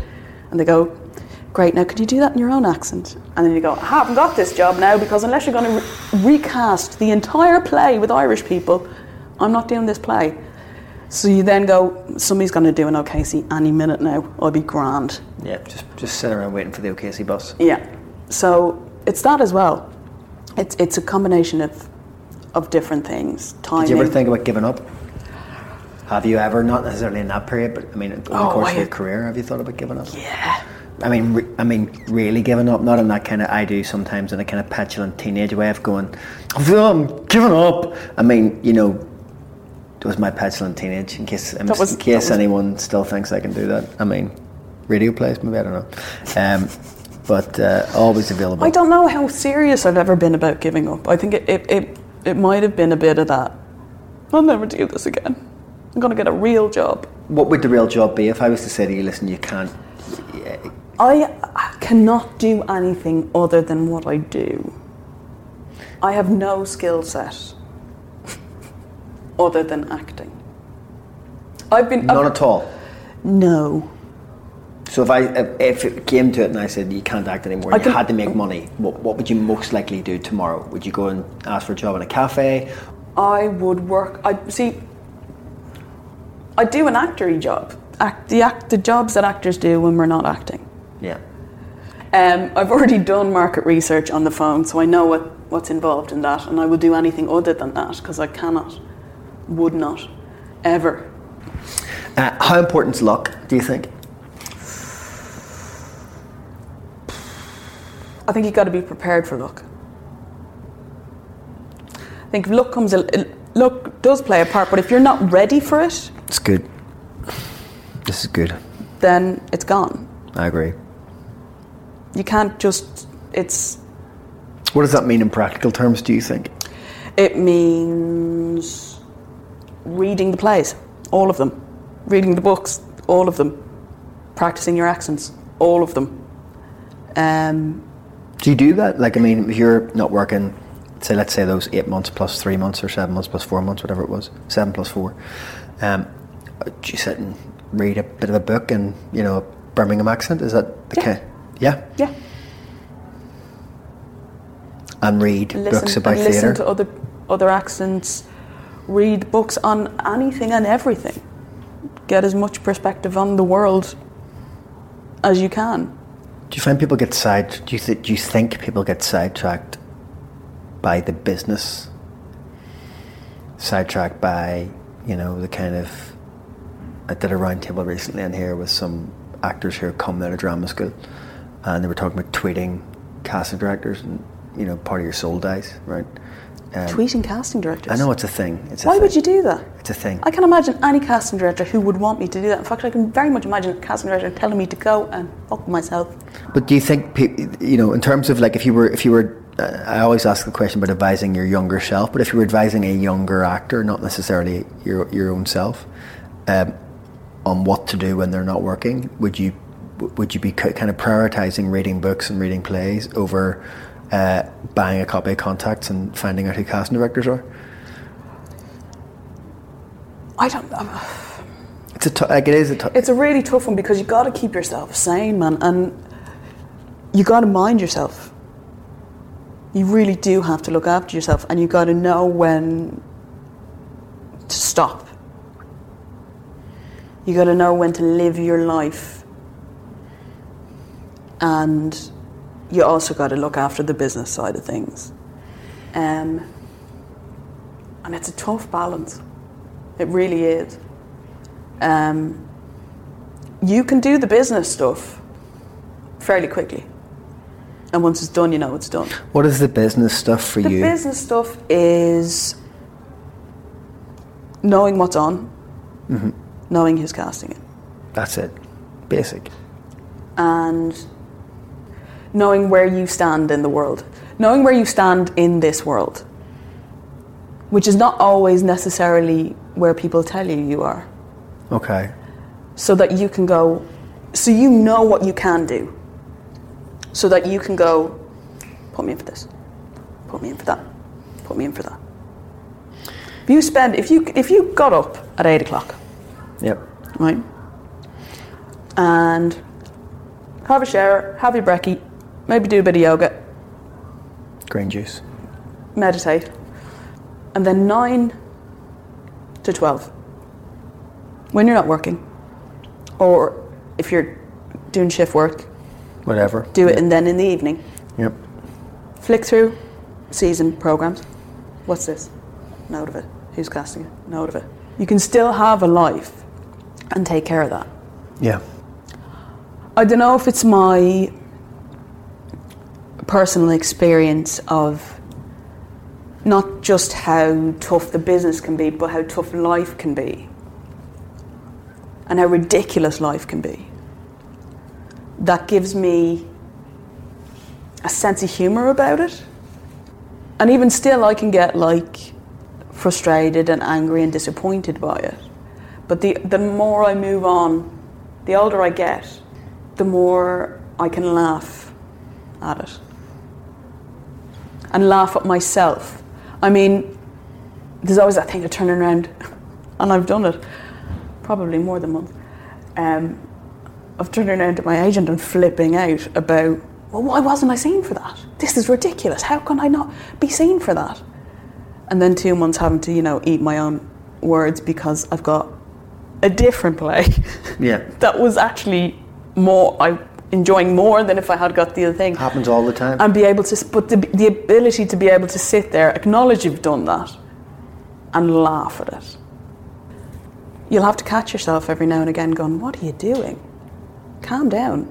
Speaker 2: and they go great now could you do that in your own accent and then you go i haven't got this job now because unless you're going to re- recast the entire play with irish people i'm not doing this play so you then go somebody's going to do an okc any minute now i'll be grand
Speaker 3: Yeah, just just sit around waiting for the O'Casey bus.
Speaker 2: yeah. So it's that as well. It's it's a combination of of different things. Timing.
Speaker 3: Did you ever think about giving up? Have you ever, not necessarily in that period, but I mean, over the
Speaker 2: Oh,
Speaker 3: course
Speaker 2: I-
Speaker 3: of your career, have you thought about giving up?
Speaker 2: Yeah.
Speaker 3: I mean, re- I mean, really giving up, not in that kind of I do sometimes in a kind of petulant teenage way of going, I'm giving up. I mean, you know, it was my petulant teenage. In case,
Speaker 2: That was-
Speaker 3: in case anyone still thinks I can do that. I mean, radio plays, maybe I don't know, um, but uh, always available.
Speaker 2: I don't know how serious I've ever been about giving up. I think it it, it, it might have been a bit of that. I'll never do this again. I'm gonna get a real job.
Speaker 3: What would the real job be if I was to say to you, listen, you can't. yeah,
Speaker 2: I cannot do anything other than what I do. I have no skill set other than acting. I've been
Speaker 3: None at all.
Speaker 2: no.
Speaker 3: So if I if, it came to it and I said you can't act anymore,
Speaker 2: I
Speaker 3: you had to make money, what, what would you most likely do tomorrow? Would you go and ask for a job in a cafe?
Speaker 2: I would work. I see. I do an actory job. Act the act the jobs that actors do when we're not acting.
Speaker 3: Yeah.
Speaker 2: Um, I've already done market research on the phone, so I know what, what's involved in that, and I will do anything other than that because I cannot, would not, ever.
Speaker 3: Uh, how important is luck? Do you think?
Speaker 2: I think you've got to be prepared for luck. I think luck comes. A, luck does play a part, but if you're not ready for it,
Speaker 3: It's good. This is good.
Speaker 2: then it's gone.
Speaker 3: I agree.
Speaker 2: You can't just. It's
Speaker 3: What does that mean in practical terms? Do you think?
Speaker 2: It means reading the plays, all of them, reading the books, all of them, practicing your accents, all of them. Um,
Speaker 3: Do you do that? Like, I mean, if you're not working, say, let's say those eight months plus three months or seven months plus four months, whatever it was, seven plus four, um, do you sit and read a bit of a book in, you know, a Birmingham accent? Is that the
Speaker 2: Yeah.
Speaker 3: Yeah.
Speaker 2: yeah,
Speaker 3: And read
Speaker 2: listen
Speaker 3: books about
Speaker 2: and listen
Speaker 3: theatre.
Speaker 2: to other other accents, read books on anything and everything. Get as much perspective on the world as you can.
Speaker 3: Do you find people get side? Do you th- do you think people get sidetracked by the business? Sidetracked by you know the kind of. I did a roundtable recently in here with some actors who coming out of drama school, and they were talking about tweeting casting directors, and you know part of your soul dies, right? Um,
Speaker 2: Tweeting casting directors.
Speaker 3: I know it's a thing. It's a
Speaker 2: Why
Speaker 3: thing.
Speaker 2: would you do that?
Speaker 3: It's a thing.
Speaker 2: I can imagine any casting director who would want me to do that. In fact, I can very much imagine a casting director telling me to go and fuck myself.
Speaker 3: But do you think, you know, in terms of like, if you were, if you were, uh, I always ask the question about advising your younger self. But if you were advising a younger actor, not necessarily your your own self, um, on what to do when they're not working, would you would you be kind of prioritizing reading books and reading plays over uh, buying a copy of contacts and finding out who casting directors are?
Speaker 2: I don't know.
Speaker 3: It's a t- like it is a t-
Speaker 2: It's a really tough one because you got to keep yourself sane, man, and you got to mind yourself. You really do have to look after yourself, and you got to know when to stop. You got to know when to live your life, and you also got to look after the business side of things. Um, and it's a tough balance. It really is. Um, you can do the business stuff fairly quickly. And once it's done, you know it's done.
Speaker 3: what is the business stuff for
Speaker 2: The
Speaker 3: you?
Speaker 2: The business stuff is knowing what's on, knowing who's casting it,
Speaker 3: That's it, basic.
Speaker 2: and knowing where you stand in the world, knowing where you stand in this world, which is not always necessarily where people tell you you are.
Speaker 3: Okay.
Speaker 2: so that you can go, so you know what you can do, so that you can go, put me in for this, put me in for that, put me in for that. If you spend, if you if you got up at eight o'clock,
Speaker 3: Yep.
Speaker 2: right, and have a shower, have your brekkie, maybe do a bit of yoga,
Speaker 3: Green juice.
Speaker 2: meditate, and then nine to twelve, when you're not working, or if you're doing shift work,
Speaker 3: Whatever.
Speaker 2: do it, and then in the evening,
Speaker 3: Yep.
Speaker 2: flick through season programs. What's this? Note of it. Who's casting it? Note of it. You can still have a life and take care of that.
Speaker 3: Yeah.
Speaker 2: I don't know if it's my personal experience of not just how tough the business can be, but how tough life can be and how ridiculous life can be. That gives me a sense of humour about it. And even still, I can get like frustrated and angry and disappointed by it. But the, the more I move on, the older I get, the more I can laugh at it. And laugh at myself. I mean, there's always that thing of turning around, and I've done it probably more than once, um, of turning around to my agent and flipping out about, well, why wasn't I seen for that? This is ridiculous. How can I not be seen for that? And then two months having to, you know, eat my own words because I've got a different play
Speaker 3: Yeah.
Speaker 2: that was actually more I enjoying more than if I had got the other thing.
Speaker 3: Happens all the time.
Speaker 2: And be able to, but the, the ability to be able to sit there, acknowledge you've done that, and laugh at it. You'll have to catch yourself every now and again going, What are you doing? Calm down.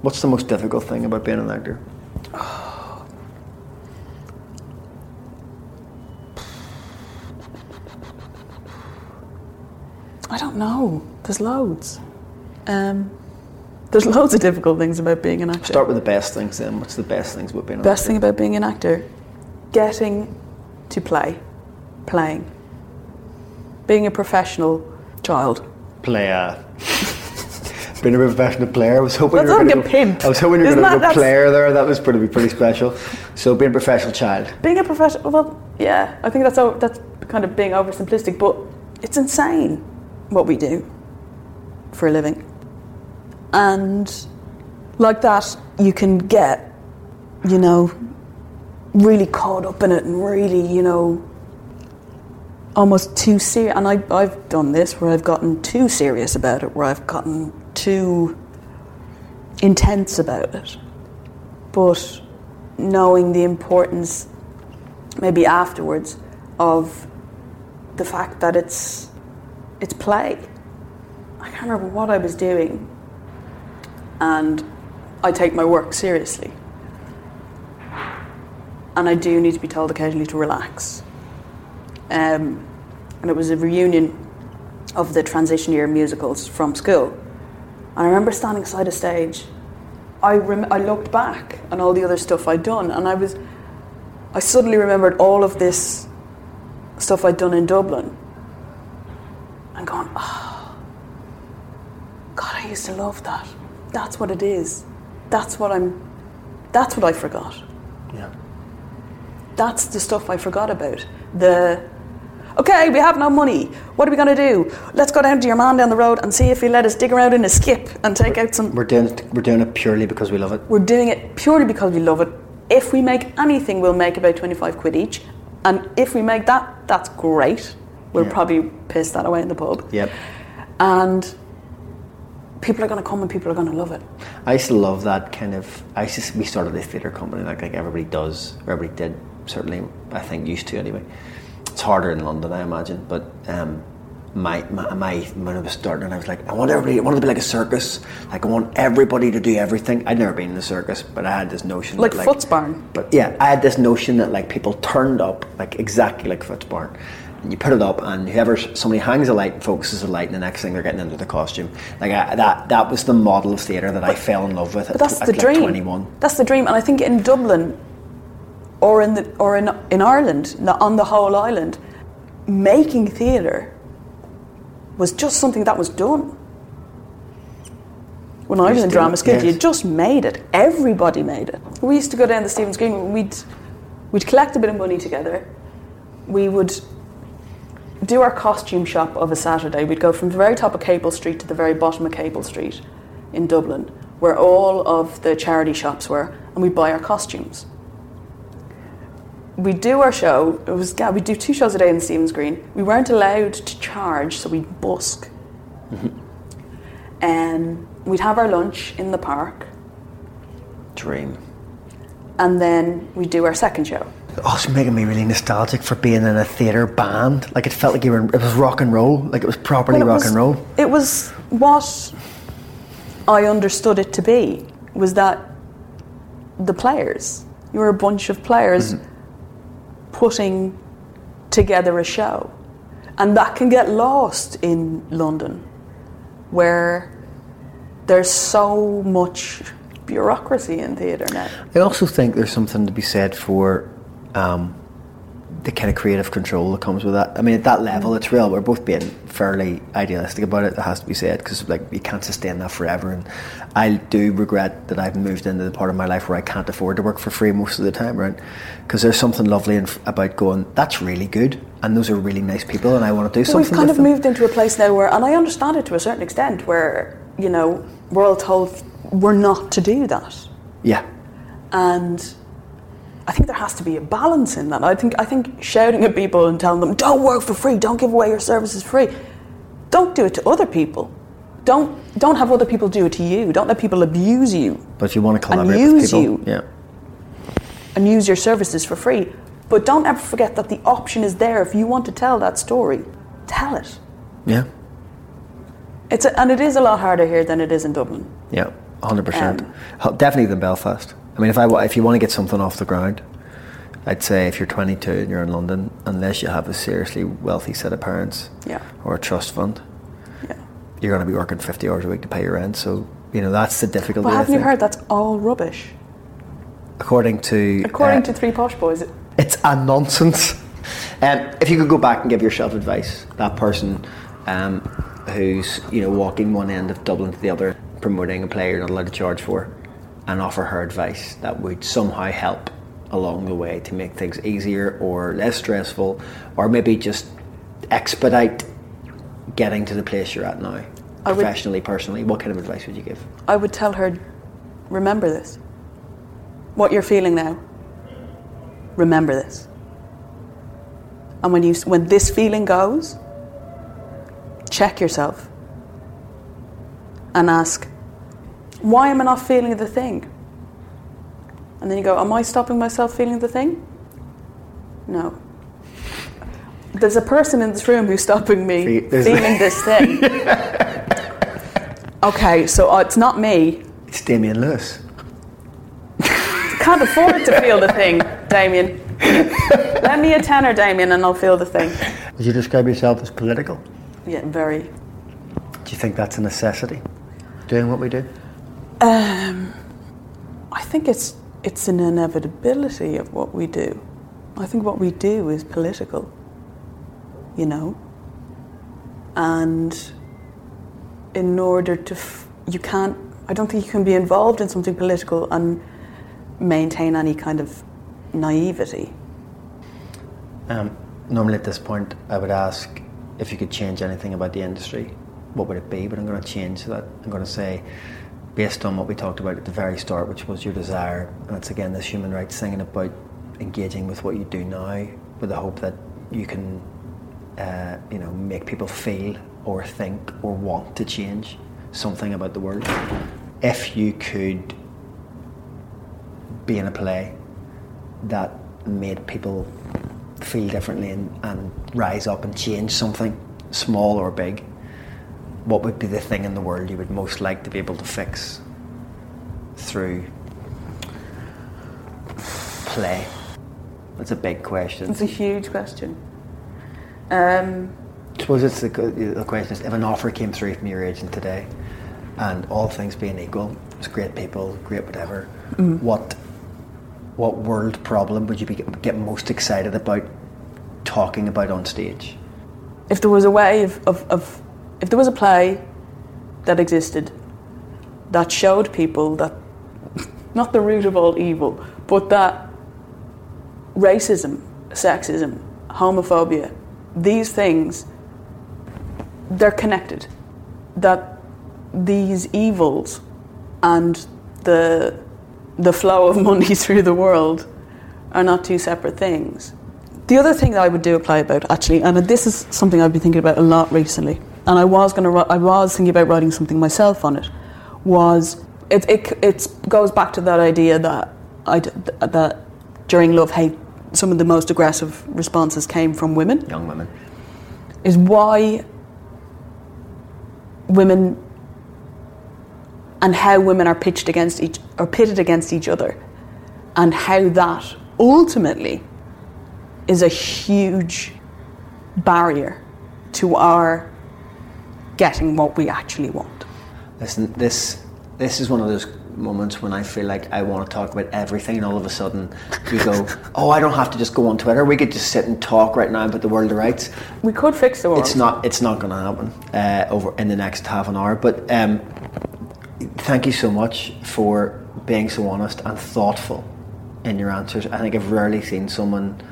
Speaker 3: What's the most difficult thing about being an actor?
Speaker 2: I don't know. There's loads. Um, there's loads of difficult things about being an actor.
Speaker 3: Start with the best things then. What's the best things about being an
Speaker 2: Best
Speaker 3: actor?
Speaker 2: Best thing about being an actor, getting to play, playing, being a professional child.
Speaker 3: Player. being a professional player. I was hoping
Speaker 2: That's
Speaker 3: you were going
Speaker 2: a pimp.
Speaker 3: I was hoping you were going to go player there. That was pretty pretty special. So being a professional child.
Speaker 2: Being a professional, well, yeah, I think that's o- that's kind of being oversimplistic, but it's insane what we do for a living, and like that, you can get, you know, really caught up in it and really, you know, almost too serious. And I, I've done this where I've gotten too serious about it, where I've gotten too intense about it. But knowing the importance, maybe afterwards, of the fact that it's it's play. I can't remember what I was doing, and I take my work seriously. And I do need to be told occasionally to relax. Um, and it was a reunion of the transition year musicals from school. And I remember standing side of stage. I, rem- I looked back on all the other stuff I'd done, and I was, I suddenly remembered all of this stuff I'd done in Dublin, and going, oh, God, I used to love that. That's what it is. That's what I'm. That's what I forgot.
Speaker 3: Yeah.
Speaker 2: That's the stuff I forgot about. The okay, we have no money. What are we going to do? Let's go down to your man down the road and see if he'll let us dig around in a skip and take out some.
Speaker 3: We're doing it, we're doing it purely because we love it.
Speaker 2: We're doing it purely because we love it. If we make anything, we'll make about 25 quid each. And if we make that, that's great. We'll
Speaker 3: Yeah.
Speaker 2: probably piss that away in the pub.
Speaker 3: Yep.
Speaker 2: And people are going to come and people are going to love it.
Speaker 3: I used to love that kind of. I used to, we started a theatre company like like everybody does, or everybody did. Certainly, I think used to anyway. It's harder in London, I imagine. But um, my, my my when I was starting, I was like, I want everybody. I want it to be like a circus. Like I want everybody to do everything. I'd never been in a circus, but I had this notion.
Speaker 2: Like
Speaker 3: that,
Speaker 2: Footsbarn.
Speaker 3: But yeah, I had this notion that like people turned up like exactly like Footsbarn. And you put it up, and whoever somebody hangs a light and focuses a light, and the next thing they're getting into the costume. Like I, that, that was the model of theatre that I fell in love with.
Speaker 2: But that's
Speaker 3: at,
Speaker 2: the
Speaker 3: at,
Speaker 2: dream.
Speaker 3: Like Twenty-one.
Speaker 2: That's the dream, and I think in Dublin, or in the or in in Ireland, on the whole island, making theatre was just something that was done. When I was in drama school,
Speaker 3: yes.
Speaker 2: you just made it. Everybody made it. We used to go down the Stephen's Green. We'd we'd collect a bit of money together. We would do our costume shop of a Saturday. We'd go from the very top of Capel Street to the very bottom of Capel Street in Dublin, where all of the charity shops were, and we'd buy our costumes. We'd do our show. It was yeah, we'd do two shows a day in Stephen's Green. We weren't allowed to charge, so we'd busk. And um, we'd have our lunch in the park,
Speaker 3: Dream.
Speaker 2: and then we'd do our second show.
Speaker 3: Also making me really nostalgic for being in a theatre band. Like it felt like you were. In, it was rock and roll. Like it was properly
Speaker 2: Well, it
Speaker 3: rock
Speaker 2: was-
Speaker 3: and roll.
Speaker 2: It was what I understood it to be was that the players, you were a bunch of players
Speaker 3: Mm-hmm.
Speaker 2: putting together a show. And that can get lost in London, where there's so much bureaucracy in theatre now.
Speaker 3: I also think there's something to be said for um, the kind of creative control that comes with that. I mean, at that level, it's real. We're both being fairly idealistic about it. It has to be said because like you can't sustain that forever. And I do regret that I've moved into the part of my life where I can't afford to work for free most of the time, right? Because there's something lovely in, about going. That's really good, and those are really nice people, and I want to do
Speaker 2: But
Speaker 3: something.
Speaker 2: we've kind of
Speaker 3: them.
Speaker 2: moved into a place now where, and I understand it to a certain extent, where you know we're all told we're not to do that,
Speaker 3: Yeah,
Speaker 2: and I think there has to be a balance in that. I think I think shouting at people and telling them don't work for free, don't give away your services free, don't do it to other people. Don't don't have other people do it to you. Don't let people abuse you
Speaker 3: but if you want to
Speaker 2: And
Speaker 3: collaborate with
Speaker 2: use
Speaker 3: people,
Speaker 2: you.
Speaker 3: yeah.
Speaker 2: and use your services for free. But don't ever forget that the option is there. If you want to tell that story, tell it.
Speaker 3: Yeah,
Speaker 2: It's a, and it is a lot harder here than it is in Dublin.
Speaker 3: yeah, hundred percent.
Speaker 2: Um,
Speaker 3: Definitely than Belfast. I mean, if I if you want to get something off the ground, I'd say if you're 22 and you're in London, unless you have a seriously wealthy set of parents
Speaker 2: Yeah.
Speaker 3: or a trust fund,
Speaker 2: Yeah.
Speaker 3: you're going to be working 50 hours a week to pay your rent. So you know that's the difficulty.
Speaker 2: But haven't you heard that's all rubbish?
Speaker 3: According to
Speaker 2: According
Speaker 3: uh,
Speaker 2: to Three Posh Boys,
Speaker 3: It's a nonsense. Um, if you could go back and give yourself advice, that person um, who's you know walking one end of Dublin to the other, promoting a player you're not allowed to charge for, and offer her advice that would somehow help along the way to make things easier or less stressful, or maybe just expedite getting to the place you're at now,
Speaker 2: I would-
Speaker 3: professionally, personally. What kind of advice would you give?
Speaker 2: I would tell her, remember this. What you're feeling now, remember this. And when you when this feeling goes, check yourself and ask, why am I not feeling the thing? And then you go, am I stopping myself feeling the thing? No. There's a person in this room who's stopping me
Speaker 3: there's-
Speaker 2: feeling this thing. okay, so uh, it's not me.
Speaker 3: It's Damian Lewis.
Speaker 2: Can't afford to feel the thing, Damian. Let me a tenner, Damian, and I'll feel the thing.
Speaker 3: Would you describe yourself as political?
Speaker 2: Yeah, very.
Speaker 3: Do you think that's a necessity? Doing what we do?
Speaker 2: I think it's it's an inevitability of what we do. I think what we do is political, you know. And in order to, f- you can't. I don't think you can be involved in something political and maintain any kind of naivety.
Speaker 3: Um, normally at this point, I would ask if you could change anything about the industry, what would it be? But I'm going to change that. I'm going to say, based on what we talked about at the very start, which was your desire, and it's again this human rights thing and about engaging with what you do now, with the hope that you can, uh, you know, make people feel or think or want to change something about the world. If you could be in a play that made people feel differently and, and rise up and change something, small or big, what would be the thing in the world you would most like to be able to fix through play? That's a big question.
Speaker 2: It's a huge question. Um,
Speaker 3: I suppose it's the, the question is if an offer came through from your agent today and all things being equal, it's great people, great whatever, what what world problem would you be, get most excited about talking about on stage?
Speaker 2: if there was a way of, of, of if there was a play that existed that showed people that not the root of all evil but that racism sexism homophobia these things they're connected. That these evils and the the flow of money through the world are not two separate things. The other thing that I would do a play about, actually, and this is something I've been thinking about a lot recently, and I was going to, I was thinking about writing something myself on it, was it, it, it goes back to that idea that I, that during Love/Hate, some of the most aggressive responses came from women.
Speaker 3: Young women.
Speaker 2: Is why women and how women are pitched against each, or pitted against each other, and how that ultimately is a huge barrier to our getting what we actually want.
Speaker 3: Listen, this this is one of those moments when I feel like I want to talk about everything, and all of a sudden you go, "Oh, I don't have to just go on Twitter. We could just sit and talk right now about the world of rights."
Speaker 2: We could fix the world.
Speaker 3: It's not. It's not going to happen uh, over in the next half an hour. But um, thank you so much for being so honest and thoughtful in your answers. I think I've rarely seen someone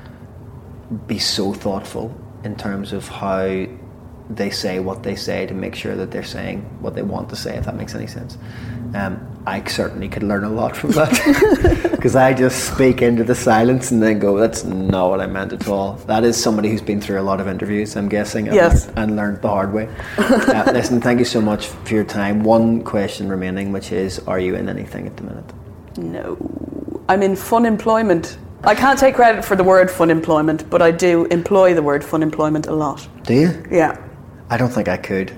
Speaker 3: be so thoughtful in terms of how they say what they say to make sure that they're saying what they want to say. If that makes any sense. Um, I certainly could learn a lot from that because I just speak into the silence and then go, "That's not what I meant at all." That is somebody who's been through a lot of interviews, I'm guessing, and,
Speaker 2: Yes.
Speaker 3: learned, and learned the hard way. uh, listen, thank you so much for your time. One question remaining, which is, are you in anything at the minute?
Speaker 2: No. I'm in fun employment. I can't take credit for the word fun employment, but I do employ the word fun employment a lot.
Speaker 3: Do you?
Speaker 2: Yeah.
Speaker 3: I don't think I could.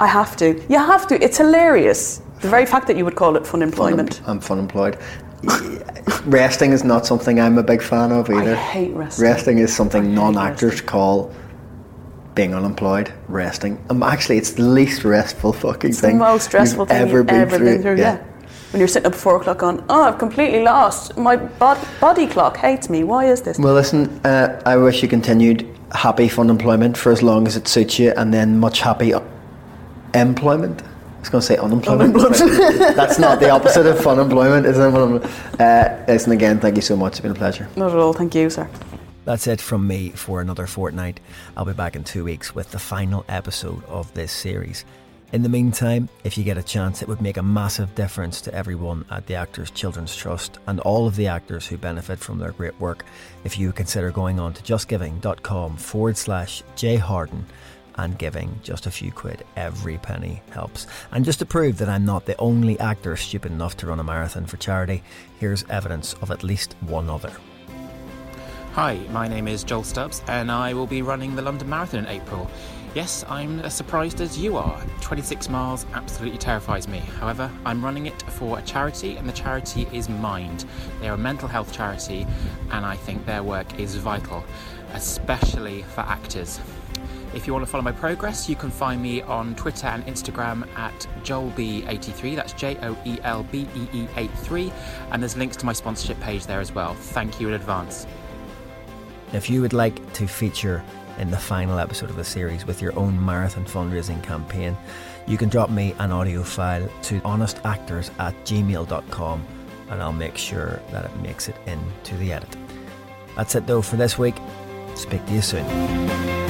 Speaker 2: I have to. You have to. It's hilarious. The very fact that you would call it fun employment.
Speaker 3: I'm fun employed. Resting is not something I'm a big fan of either.
Speaker 2: I hate resting.
Speaker 3: Resting is something non-actors call being unemployed. Resting. Um, actually, it's the least restful fucking
Speaker 2: thing. The most stressful thing
Speaker 3: ever
Speaker 2: you've
Speaker 3: been
Speaker 2: ever
Speaker 3: through.
Speaker 2: been through. Yeah. When you're sitting up at four o'clock on, oh, I've completely lost. My bod- body clock hates me. Why is this?
Speaker 3: Well, listen. Uh, I wish you continued happy fun employment for as long as it suits you, and then much happy employment. I was going to say unemployment. but That's not the opposite of fun employment, is it? Uh, listen again. Thank you so much. It's been a pleasure.
Speaker 2: Not at all. Thank you, sir.
Speaker 4: That's it from me for another fortnight. I'll be back in two weeks with the final episode of this series.
Speaker 3: In the meantime, if you get a chance, it would make a massive difference to everyone at the Actors Children's Trust and all of the actors who benefit from their great work if you consider going on to justgiving.com forward slash jharden and giving just a few quid. Every penny helps. And just to prove that I'm not the only actor stupid enough to run a marathon for charity, here's evidence of at least one other.
Speaker 5: Hi, my name is Joel Stubbs, and I will be running the London Marathon in April. Yes, I'm as surprised as you are. 26 miles absolutely terrifies me. However, I'm running it for a charity, and the charity is Mind. They are a mental health charity, and I think their work is vital, especially for actors. If you want to follow my progress, you can find me on Twitter and Instagram at JoelB83. That's J O E L B E E 83. And there's links to my sponsorship page there as well. Thank you in advance.
Speaker 3: If you would like to feature in the final episode of the series with your own marathon fundraising campaign, you can drop me an audio file to honestactors at gmail.com and I'll make sure that it makes it into the edit. That's it though for this week. Speak to you soon.